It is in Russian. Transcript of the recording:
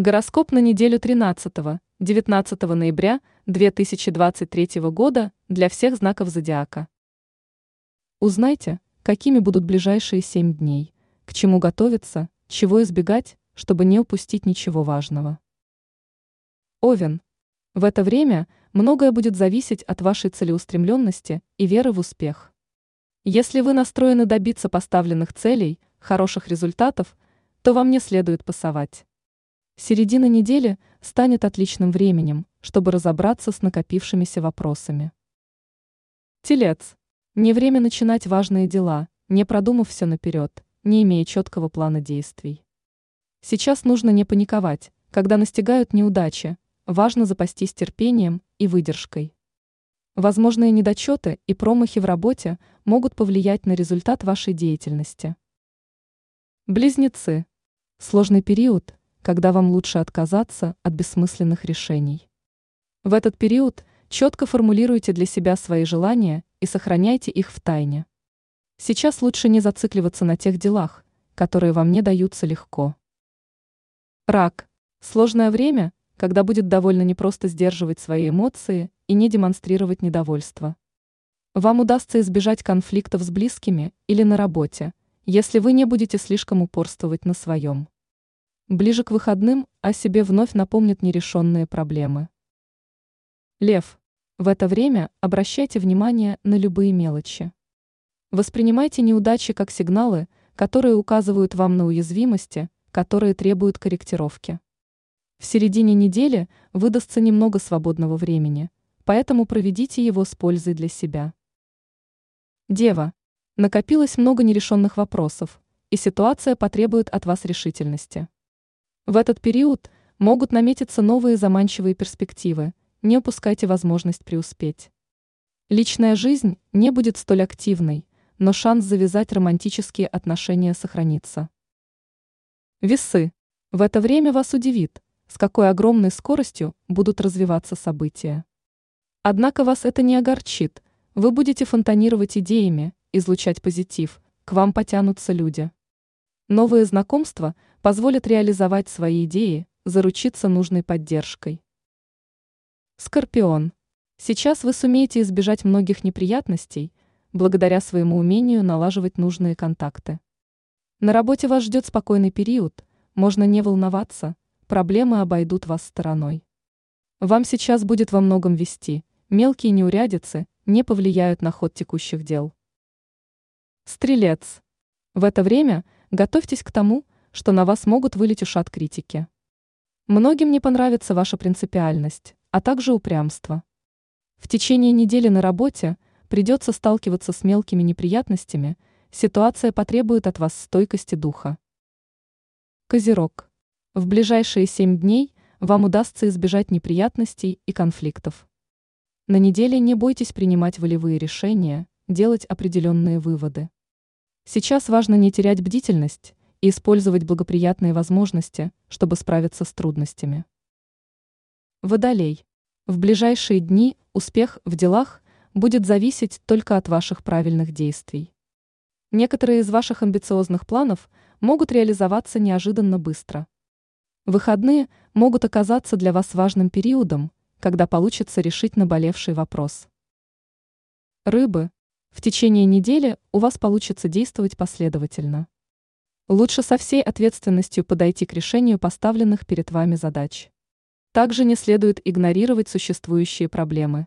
Гороскоп на неделю 13-19 ноября 2023 года для всех знаков зодиака. Узнайте, какими будут ближайшие 7 дней, к чему готовиться, чего избегать, чтобы не упустить ничего важного. Овен. В это время многое будет зависеть от вашей целеустремленности и веры в успех. Если вы настроены добиться поставленных целей, хороших результатов, то вам не следует пасовать. Середина недели станет отличным временем, чтобы разобраться с накопившимися вопросами. Телец. Не время начинать важные дела, не продумав все наперед, не имея четкого плана действий. Сейчас нужно не паниковать, когда настигают неудачи, важно запастись терпением и выдержкой. Возможные недочеты и промахи в работе могут повлиять на результат вашей деятельности. Близнецы. Сложный период, когда вам лучше отказаться от бессмысленных решений. В этот период четко формулируйте для себя свои желания и сохраняйте их в тайне. Сейчас лучше не зацикливаться на тех делах, которые вам не даются легко. Рак. Сложное время, когда будет довольно непросто сдерживать свои эмоции и не демонстрировать недовольство. Вам удастся избежать конфликтов с близкими или на работе, если вы не будете слишком упорствовать на своем. Ближе к выходным о себе вновь напомнят нерешенные проблемы. Лев. В это время обращайте внимание на любые мелочи. Воспринимайте неудачи как сигналы, которые указывают вам на уязвимости, которые требуют корректировки. В середине недели выдастся немного свободного времени, поэтому проведите его с пользой для себя. Дева. Накопилось много нерешенных вопросов, и ситуация потребует от вас решительности. В этот период могут наметиться новые заманчивые перспективы, не упускайте возможность преуспеть. Личная жизнь не будет столь активной, но шанс завязать романтические отношения сохранится. Весы. В это время вас удивит, с какой огромной скоростью будут развиваться события. Однако вас это не огорчит, вы будете фонтанировать идеями, излучать позитив, к вам потянутся люди. Новые знакомства позволят реализовать свои идеи, заручиться нужной поддержкой. Скорпион. Сейчас вы сумеете избежать многих неприятностей, благодаря своему умению налаживать нужные контакты. На работе вас ждет спокойный период, можно не волноваться, проблемы обойдут вас стороной. Вам сейчас будет во многом вести, мелкие неурядицы не повлияют на ход текущих дел. Стрелец. В это время – готовьтесь к тому, что на вас могут вылить ушат критики. Многим не понравится ваша принципиальность, а также упрямство. В течение недели на работе придется сталкиваться с мелкими неприятностями, ситуация потребует от вас стойкости духа. Козерог. В ближайшие семь дней вам удастся избежать неприятностей и конфликтов. На неделе не бойтесь принимать волевые решения, делать определенные выводы. Сейчас важно не терять бдительность и использовать благоприятные возможности, чтобы справиться с трудностями. Водолей. В ближайшие дни успех в делах будет зависеть только от ваших правильных действий. Некоторые из ваших амбициозных планов могут реализоваться неожиданно быстро. Выходные могут оказаться для вас важным периодом, когда получится решить наболевший вопрос. Рыбы. В течение недели у вас получится действовать последовательно. Лучше со всей ответственностью подойти к решению поставленных перед вами задач. Также не следует игнорировать существующие проблемы.